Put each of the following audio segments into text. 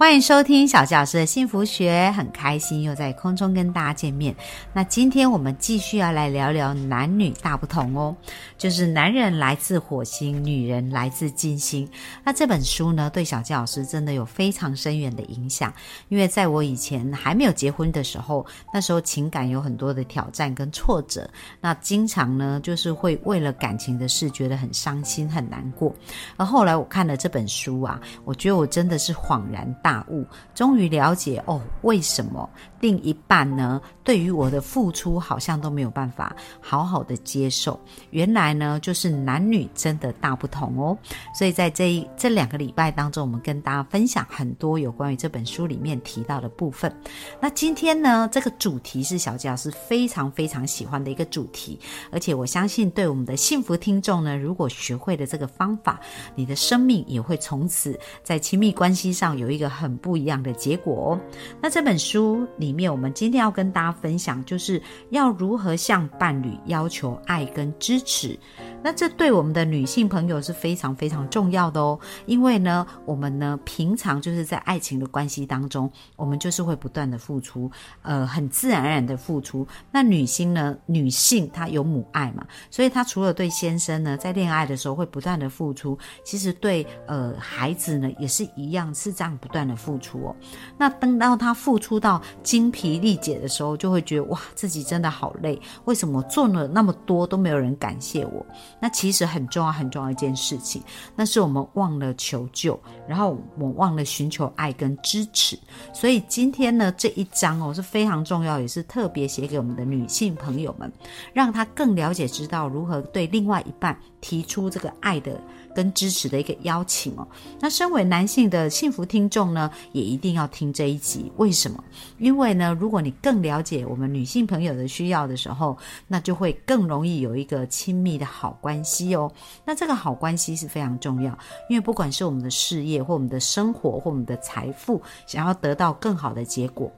欢迎收听小纪老师的幸福学，很开心又在空中跟大家见面。那今天我们继续要来聊聊男女大不同哦，就是男人来自火星，女人来自金星。那这本书呢，对小纪老师真的有非常深远的影响，因为在我以前还没有结婚的时候，那时候情感有很多的挑战跟挫折，那经常呢就是会为了感情的事觉得很伤心很难过。而后来我看了这本书啊，我觉得我真的是恍然大。大悟，终于了解哦，为什么另一半呢？对于我的付出，好像都没有办法好好的接受。原来呢，就是男女真的大不同哦。所以在这一这两个礼拜当中，我们跟大家分享很多有关于这本书里面提到的部分。那今天呢，这个主题是小教师非常非常喜欢的一个主题，而且我相信对我们的幸福听众呢，如果学会了这个方法，你的生命也会从此在亲密关系上有一个。很不一样的结果哦。那这本书里面，我们今天要跟大家分享，就是要如何向伴侣要求爱跟支持。那这对我们的女性朋友是非常非常重要的哦。因为呢，我们呢平常就是在爱情的关系当中，我们就是会不断的付出，呃，很自然而然的付出。那女性呢，女性她有母爱嘛，所以她除了对先生呢，在恋爱的时候会不断的付出，其实对呃孩子呢也是一样，是这样不断。的付出哦，那等到她付出到今精疲力竭的时候，就会觉得哇，自己真的好累。为什么做了那么多都没有人感谢我？那其实很重要很重要一件事情，那是我们忘了求救，然后我忘了寻求爱跟支持。所以今天呢这一章哦是非常重要，也是特别写给我们的女性朋友们，让她更了解知道如何对另外一半提出这个爱的。跟支持的一个邀请哦，那身为男性的幸福听众呢，也一定要听这一集。为什么？因为呢，如果你更了解我们女性朋友的需要的时候，那就会更容易有一个亲密的好关系哦。那这个好关系是非常重要，因为不管是我们的事业或我们的生活或我们的财富，想要得到更好的结果。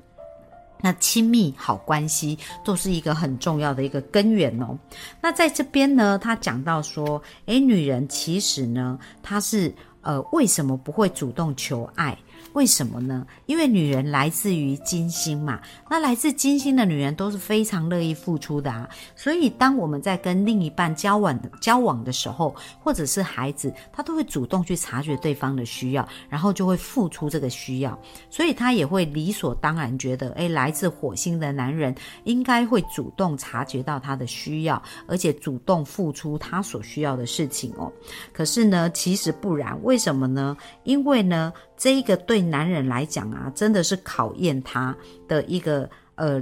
那亲密好关系都是一个很重要的一个根源哦。那在这边呢，他讲到说，诶，女人其实呢，她是呃，为什么不会主动求爱？为什么呢？因为女人来自于金星嘛，那来自金星的女人都是非常乐意付出的啊。所以，当我们在跟另一半交往的交往的时候，或者是孩子，他都会主动去察觉对方的需要，然后就会付出这个需要。所以他也会理所当然觉得，诶，来自火星的男人应该会主动察觉到他的需要，而且主动付出他所需要的事情哦。可是呢，其实不然，为什么呢？因为呢。这一个对男人来讲啊，真的是考验他的一个呃。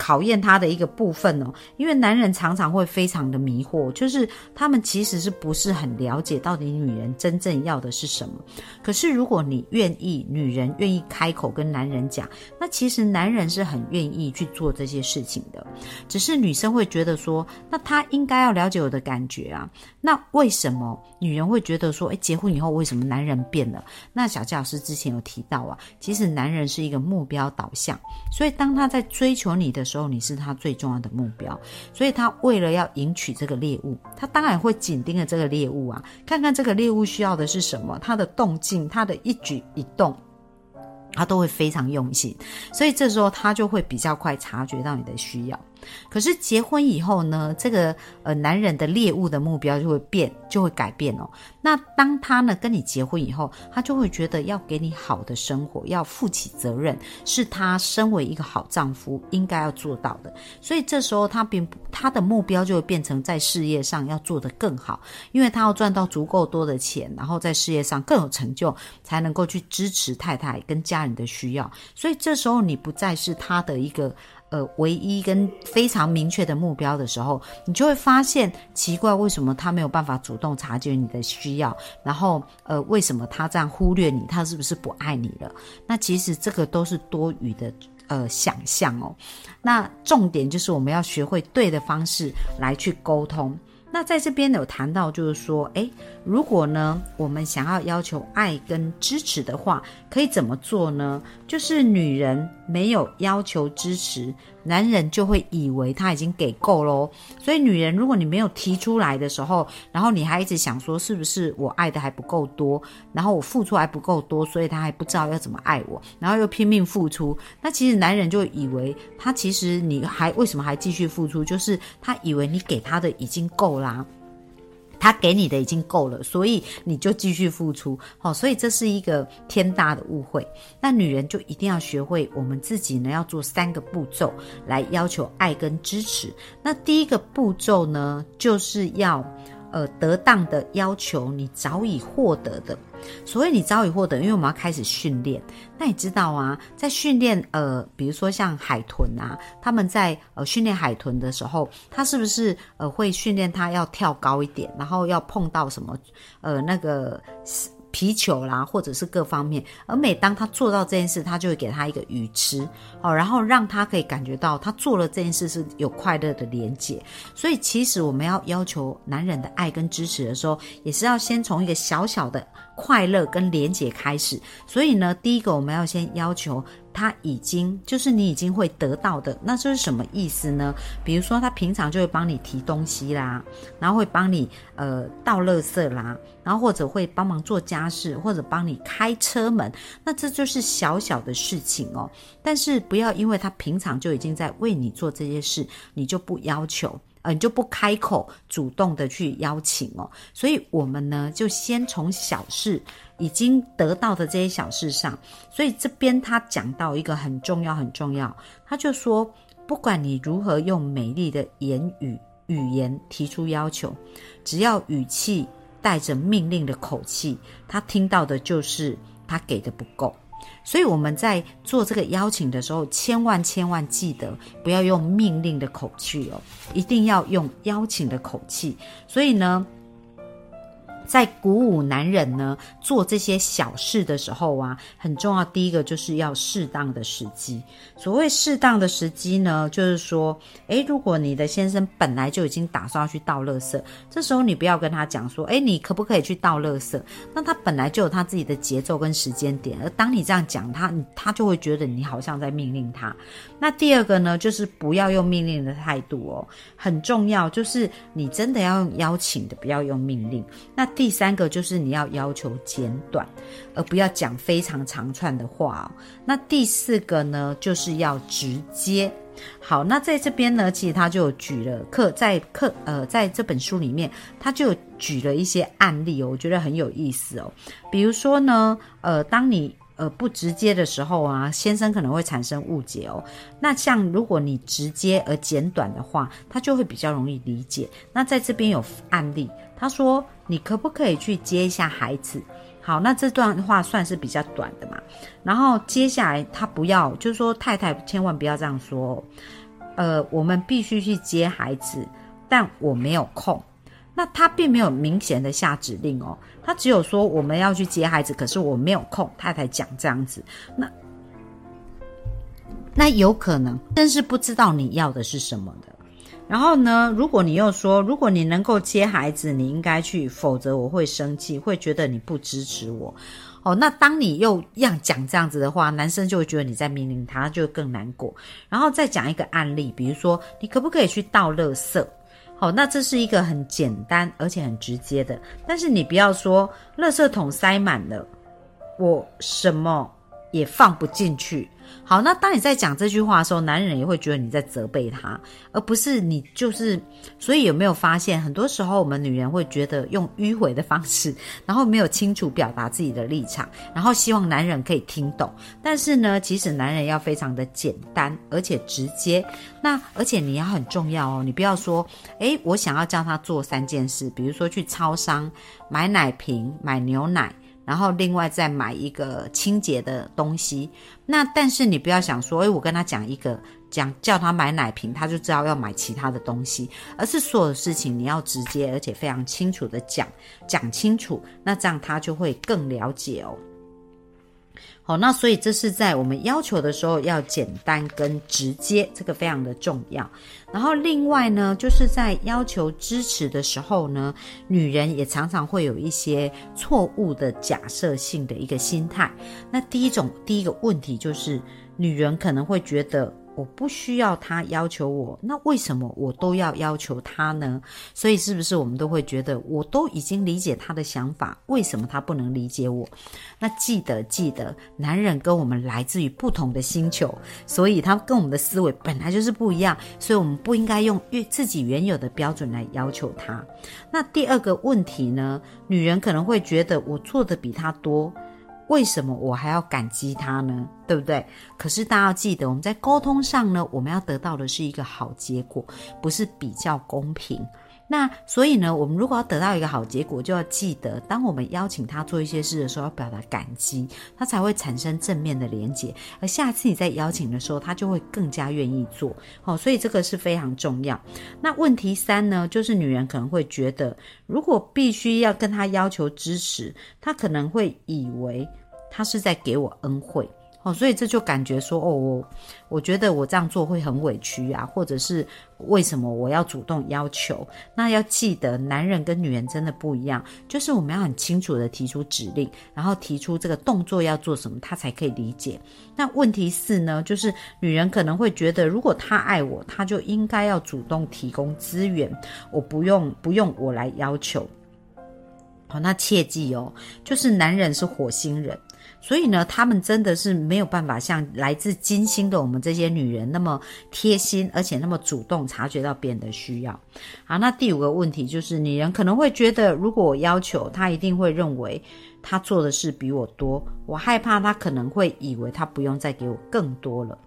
考验他的一个部分哦，因为男人常常会非常的迷惑，就是他们其实是不是很了解到底女人真正要的是什么。可是如果你愿意，女人愿意开口跟男人讲，那其实男人是很愿意去做这些事情的。只是女生会觉得说，那他应该要了解我的感觉啊。那为什么女人会觉得说，诶，结婚以后为什么男人变了？那小佳老师之前有提到啊，其实男人是一个目标导向，所以当他在追求你的。时候你是他最重要的目标，所以他为了要迎娶这个猎物，他当然会紧盯着这个猎物啊，看看这个猎物需要的是什么，他的动静，他的一举一动，他都会非常用心，所以这时候他就会比较快察觉到你的需要。可是结婚以后呢，这个呃男人的猎物的目标就会变，就会改变哦。那当他呢跟你结婚以后，他就会觉得要给你好的生活，要负起责任，是他身为一个好丈夫应该要做到的。所以这时候他并不他的目标就会变成在事业上要做得更好，因为他要赚到足够多的钱，然后在事业上更有成就，才能够去支持太太跟家人的需要。所以这时候你不再是他的一个。呃，唯一跟非常明确的目标的时候，你就会发现奇怪，为什么他没有办法主动察觉你的需要？然后，呃，为什么他这样忽略你？他是不是不爱你了？那其实这个都是多余的呃想象哦。那重点就是我们要学会对的方式来去沟通。那在这边有谈到，就是说，诶，如果呢，我们想要要求爱跟支持的话，可以怎么做呢？就是女人没有要求支持，男人就会以为他已经给够喽。所以，女人如果你没有提出来的时候，然后你还一直想说，是不是我爱的还不够多，然后我付出还不够多，所以他还不知道要怎么爱我，然后又拼命付出，那其实男人就以为他其实你还为什么还继续付出？就是他以为你给他的已经够啦。他给你的已经够了，所以你就继续付出，好，所以这是一个天大的误会。那女人就一定要学会，我们自己呢要做三个步骤来要求爱跟支持。那第一个步骤呢，就是要。呃，得当的要求你早已获得的，所谓你早已获得，因为我们要开始训练。那你知道啊，在训练呃，比如说像海豚啊，他们在呃训练海豚的时候，他是不是呃会训练他要跳高一点，然后要碰到什么呃那个。皮球啦，或者是各方面，而每当他做到这件事，他就会给他一个鱼吃，哦，然后让他可以感觉到他做了这件事是有快乐的连接。所以，其实我们要要求男人的爱跟支持的时候，也是要先从一个小小的快乐跟连接开始。所以呢，第一个我们要先要求。他已经就是你已经会得到的，那这是什么意思呢？比如说他平常就会帮你提东西啦，然后会帮你呃倒垃圾啦，然后或者会帮忙做家事，或者帮你开车门，那这就是小小的事情哦。但是不要因为他平常就已经在为你做这些事，你就不要求。呃，你就不开口主动的去邀请哦，所以我们呢就先从小事已经得到的这些小事上，所以这边他讲到一个很重要很重要，他就说，不管你如何用美丽的言语语言提出要求，只要语气带着命令的口气，他听到的就是他给的不够。所以我们在做这个邀请的时候，千万千万记得不要用命令的口气哦，一定要用邀请的口气。所以呢。在鼓舞男人呢做这些小事的时候啊，很重要。第一个就是要适当的时机。所谓适当的时机呢，就是说，诶，如果你的先生本来就已经打算要去倒垃圾，这时候你不要跟他讲说，诶，你可不可以去倒垃圾？那他本来就有他自己的节奏跟时间点，而当你这样讲他，他就会觉得你好像在命令他。那第二个呢，就是不要用命令的态度哦，很重要，就是你真的要用邀请的，不要用命令。那。第三个就是你要要求简短，而不要讲非常长串的话哦。那第四个呢，就是要直接。好，那在这边呢，其实他就举了课，在课呃，在这本书里面，他就举了一些案例哦，我觉得很有意思哦。比如说呢，呃，当你呃不直接的时候啊，先生可能会产生误解哦。那像如果你直接而简短的话，他就会比较容易理解。那在这边有案例。他说：“你可不可以去接一下孩子？”好，那这段话算是比较短的嘛。然后接下来他不要，就是说太太千万不要这样说。呃，我们必须去接孩子，但我没有空。那他并没有明显的下指令哦，他只有说我们要去接孩子，可是我没有空。太太讲这样子，那那有可能，但是不知道你要的是什么的。然后呢？如果你又说，如果你能够接孩子，你应该去，否则我会生气，会觉得你不支持我。哦，那当你又要讲这样子的话，男生就会觉得你在命令他，就更难过。然后再讲一个案例，比如说，你可不可以去倒垃圾？好，那这是一个很简单而且很直接的，但是你不要说，垃圾桶塞满了，我什么也放不进去。好，那当你在讲这句话的时候，男人也会觉得你在责备他，而不是你就是。所以有没有发现，很多时候我们女人会觉得用迂回的方式，然后没有清楚表达自己的立场，然后希望男人可以听懂。但是呢，其实男人要非常的简单而且直接。那而且你要很重要哦，你不要说，诶，我想要叫他做三件事，比如说去超商买奶瓶、买牛奶。然后另外再买一个清洁的东西，那但是你不要想说，诶，我跟他讲一个讲叫他买奶瓶，他就知道要买其他的东西，而是所有事情你要直接而且非常清楚的讲讲清楚，那这样他就会更了解哦。哦，那所以这是在我们要求的时候要简单跟直接，这个非常的重要。然后另外呢，就是在要求支持的时候呢，女人也常常会有一些错误的假设性的一个心态。那第一种第一个问题就是，女人可能会觉得。我不需要他要求我，那为什么我都要要求他呢？所以是不是我们都会觉得，我都已经理解他的想法，为什么他不能理解我？那记得记得，男人跟我们来自于不同的星球，所以他跟我们的思维本来就是不一样，所以我们不应该用自己原有的标准来要求他。那第二个问题呢？女人可能会觉得我做的比他多。为什么我还要感激他呢？对不对？可是大家要记得，我们在沟通上呢，我们要得到的是一个好结果，不是比较公平。那所以呢，我们如果要得到一个好结果，就要记得，当我们邀请他做一些事的时候，要表达感激，他才会产生正面的连接。而下次你再邀请的时候，他就会更加愿意做。好，所以这个是非常重要。那问题三呢，就是女人可能会觉得，如果必须要跟他要求支持，他可能会以为。他是在给我恩惠，哦，所以这就感觉说，哦，我我觉得我这样做会很委屈啊，或者是为什么我要主动要求？那要记得，男人跟女人真的不一样，就是我们要很清楚的提出指令，然后提出这个动作要做什么，他才可以理解。那问题四呢，就是女人可能会觉得，如果他爱我，他就应该要主动提供资源，我不用不用我来要求。好，那切记哦，就是男人是火星人。所以呢，他们真的是没有办法像来自金星的我们这些女人那么贴心，而且那么主动察觉到别人的需要。好，那第五个问题就是，女人可能会觉得，如果我要求她，一定会认为她做的事比我多，我害怕她可能会以为她不用再给我更多了。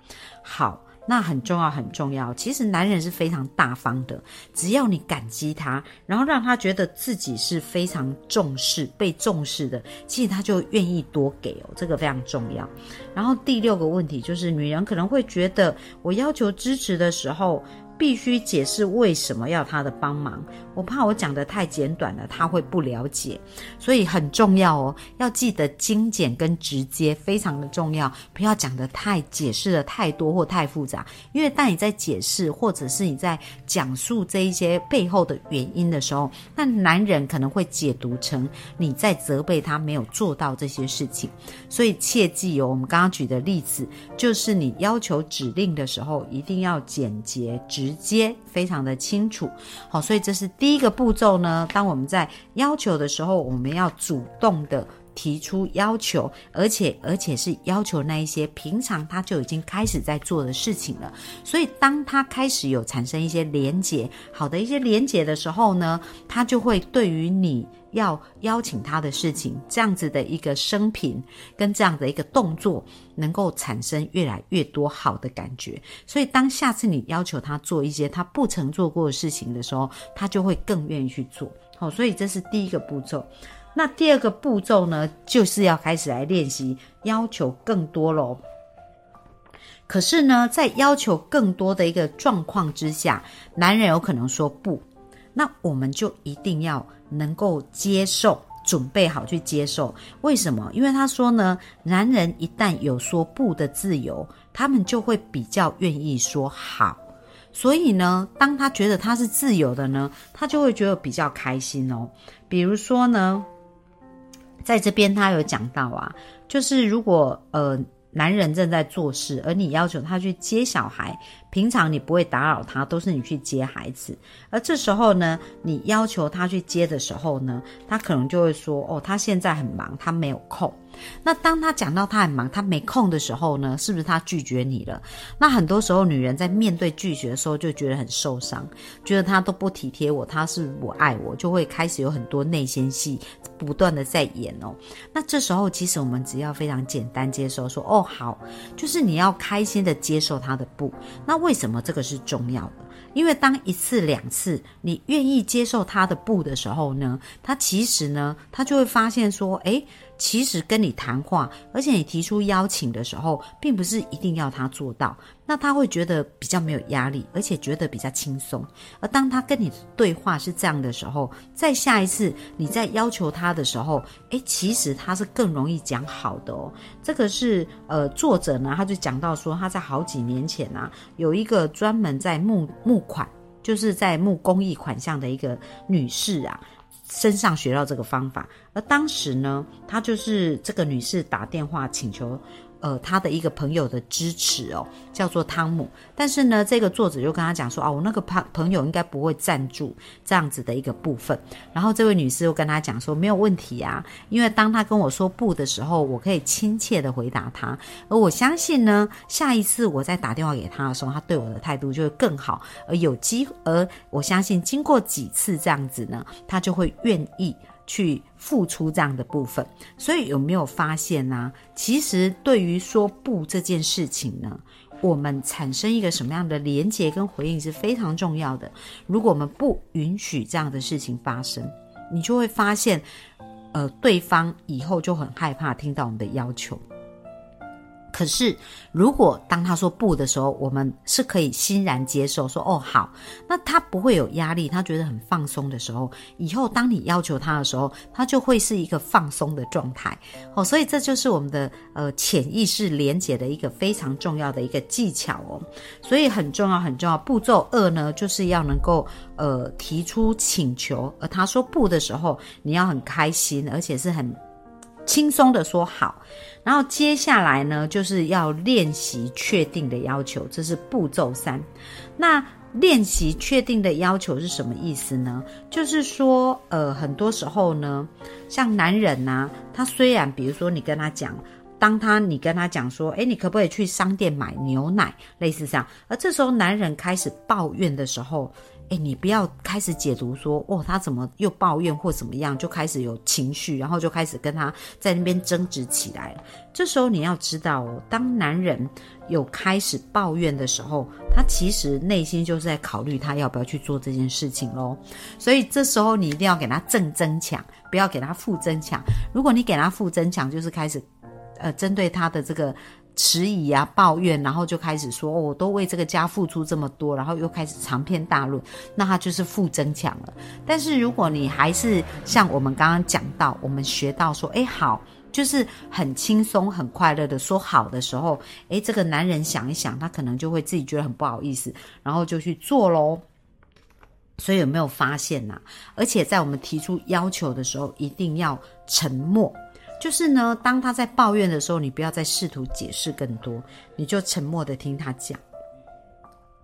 好。那很重要，很重要。其实男人是非常大方的，只要你感激他，然后让他觉得自己是非常重视、被重视的，其实他就愿意多给哦，这个非常重要。然后第六个问题就是，女人可能会觉得，我要求支持的时候。必须解释为什么要他的帮忙，我怕我讲的太简短了，他会不了解，所以很重要哦，要记得精简跟直接非常的重要，不要讲的太解释的太多或太复杂，因为当你在解释或者是你在讲述这一些背后的原因的时候，那男人可能会解读成你在责备他没有做到这些事情，所以切记哦，我们刚刚举的例子就是你要求指令的时候一定要简洁直。接非常的清楚，好，所以这是第一个步骤呢。当我们在要求的时候，我们要主动的提出要求，而且而且是要求那一些平常他就已经开始在做的事情了。所以当他开始有产生一些连结，好的一些连结的时候呢，他就会对于你。要邀请他的事情，这样子的一个生平跟这样的一个动作，能够产生越来越多好的感觉。所以，当下次你要求他做一些他不曾做过的事情的时候，他就会更愿意去做。好，所以这是第一个步骤。那第二个步骤呢，就是要开始来练习要求更多喽。可是呢，在要求更多的一个状况之下，男人有可能说不。那我们就一定要能够接受，准备好去接受。为什么？因为他说呢，男人一旦有说不的自由，他们就会比较愿意说好。所以呢，当他觉得他是自由的呢，他就会觉得比较开心哦。比如说呢，在这边他有讲到啊，就是如果呃。男人正在做事，而你要求他去接小孩，平常你不会打扰他，都是你去接孩子。而这时候呢，你要求他去接的时候呢，他可能就会说：“哦，他现在很忙，他没有空。”那当他讲到他很忙，他没空的时候呢，是不是他拒绝你了？那很多时候，女人在面对拒绝的时候，就觉得很受伤，觉得他都不体贴我，他是不爱我，就会开始有很多内心戏不断的在演哦。那这时候，其实我们只要非常简单接受，说哦好，就是你要开心的接受他的不。那为什么这个是重要的？因为当一次两次你愿意接受他的不的时候呢，他其实呢，他就会发现说，诶。其实跟你谈话，而且你提出邀请的时候，并不是一定要他做到，那他会觉得比较没有压力，而且觉得比较轻松。而当他跟你对话是这样的时候，在下一次你在要求他的时候，诶，其实他是更容易讲好的哦。这个是呃，作者呢，他就讲到说，他在好几年前啊，有一个专门在募募款，就是在募公益款项的一个女士啊，身上学到这个方法。而当时呢，他就是这个女士打电话请求。呃，他的一个朋友的支持哦，叫做汤姆。但是呢，这个作者就跟他讲说，哦，我那个朋朋友应该不会赞助这样子的一个部分。然后这位女士又跟他讲说，没有问题啊，因为当他跟我说不的时候，我可以亲切的回答他。而我相信呢，下一次我再打电话给他的时候，他对我的态度就会更好。而有机，而我相信经过几次这样子呢，他就会愿意。去付出这样的部分，所以有没有发现呢？其实对于说不这件事情呢，我们产生一个什么样的连接跟回应是非常重要的。如果我们不允许这样的事情发生，你就会发现，呃，对方以后就很害怕听到我们的要求。可是，如果当他说不的时候，我们是可以欣然接受，说哦好，那他不会有压力，他觉得很放松的时候，以后当你要求他的时候，他就会是一个放松的状态。哦，所以这就是我们的呃潜意识连接的一个非常重要的一个技巧哦。所以很重要很重要。步骤二呢，就是要能够呃提出请求，而他说不的时候，你要很开心，而且是很。轻松的说好，然后接下来呢，就是要练习确定的要求，这是步骤三。那练习确定的要求是什么意思呢？就是说，呃，很多时候呢，像男人呐，他虽然比如说你跟他讲，当他你跟他讲说，诶，你可不可以去商店买牛奶，类似这样，而这时候男人开始抱怨的时候。哎，你不要开始解读说，哦，他怎么又抱怨或怎么样，就开始有情绪，然后就开始跟他在那边争执起来。这时候你要知道，当男人有开始抱怨的时候，他其实内心就是在考虑他要不要去做这件事情喽。所以这时候你一定要给他正增强，不要给他负增强。如果你给他负增强，就是开始呃针对他的这个。迟疑啊，抱怨，然后就开始说：“我都为这个家付出这么多，然后又开始长篇大论，那他就是负增强了。但是如果你还是像我们刚刚讲到，我们学到说，哎，好，就是很轻松、很快乐的说好的时候，哎，这个男人想一想，他可能就会自己觉得很不好意思，然后就去做喽。所以有没有发现呐？而且在我们提出要求的时候，一定要沉默。就是呢，当他在抱怨的时候，你不要再试图解释更多，你就沉默的听他讲。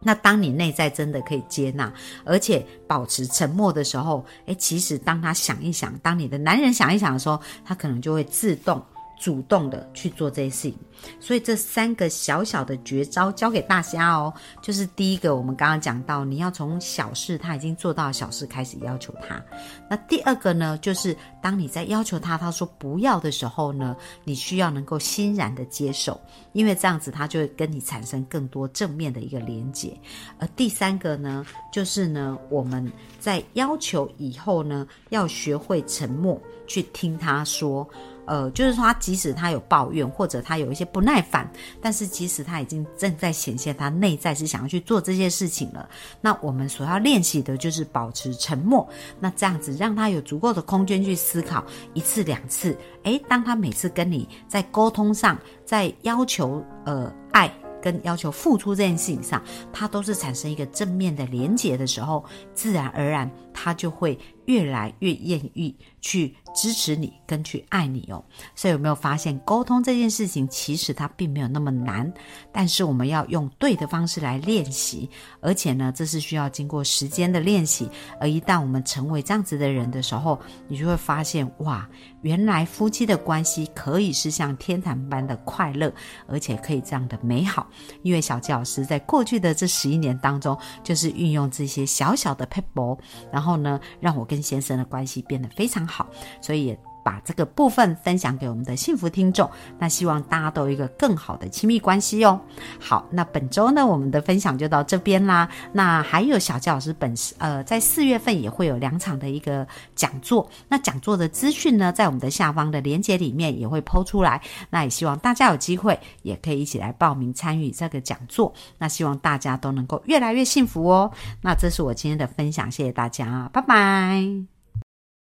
那当你内在真的可以接纳，而且保持沉默的时候，诶，其实当他想一想，当你的男人想一想的时候，他可能就会自动。主动的去做这些事情，所以这三个小小的绝招教给大家哦。就是第一个，我们刚刚讲到，你要从小事他已经做到小事开始要求他。那第二个呢，就是当你在要求他，他说不要的时候呢，你需要能够欣然的接受，因为这样子他就会跟你产生更多正面的一个连接。而第三个呢，就是呢，我们在要求以后呢，要学会沉默，去听他说。呃，就是说，他即使他有抱怨，或者他有一些不耐烦，但是即使他已经正在显现他内在是想要去做这些事情了，那我们所要练习的就是保持沉默。那这样子让他有足够的空间去思考一次两次，诶，当他每次跟你在沟通上，在要求呃爱跟要求付出这件事情上，他都是产生一个正面的连结的时候，自然而然他就会越来越愿意去。支持你跟去爱你哦，所以有没有发现沟通这件事情其实它并没有那么难，但是我们要用对的方式来练习，而且呢，这是需要经过时间的练习。而一旦我们成为这样子的人的时候，你就会发现哇，原来夫妻的关系可以是像天堂般的快乐，而且可以这样的美好。因为小纪老师在过去的这十一年当中，就是运用这些小小的 pebble，然后呢，让我跟先生的关系变得非常好。所以也把这个部分分享给我们的幸福听众。那希望大家都有一个更好的亲密关系哦。好，那本周呢，我们的分享就到这边啦。那还有小教老师本呃，在四月份也会有两场的一个讲座。那讲座的资讯呢，在我们的下方的链接里面也会抛出来。那也希望大家有机会也可以一起来报名参与这个讲座。那希望大家都能够越来越幸福哦。那这是我今天的分享，谢谢大家，拜拜。